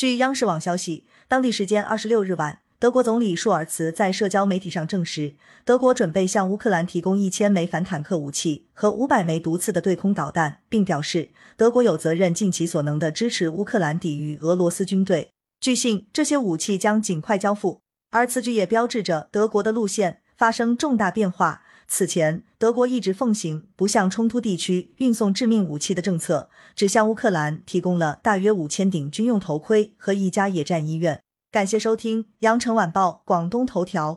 据央视网消息，当地时间二十六日晚，德国总理舒尔茨在社交媒体上证实，德国准备向乌克兰提供一千枚反坦克武器和五百枚毒刺的对空导弹，并表示德国有责任尽其所能的支持乌克兰抵御俄罗斯军队。据信，这些武器将尽快交付。而此举也标志着德国的路线发生重大变化。此前，德国一直奉行不向冲突地区运送致命武器的政策，只向乌克兰提供了大约五千顶军用头盔和一家野战医院。感谢收听《羊城晚报广东头条》。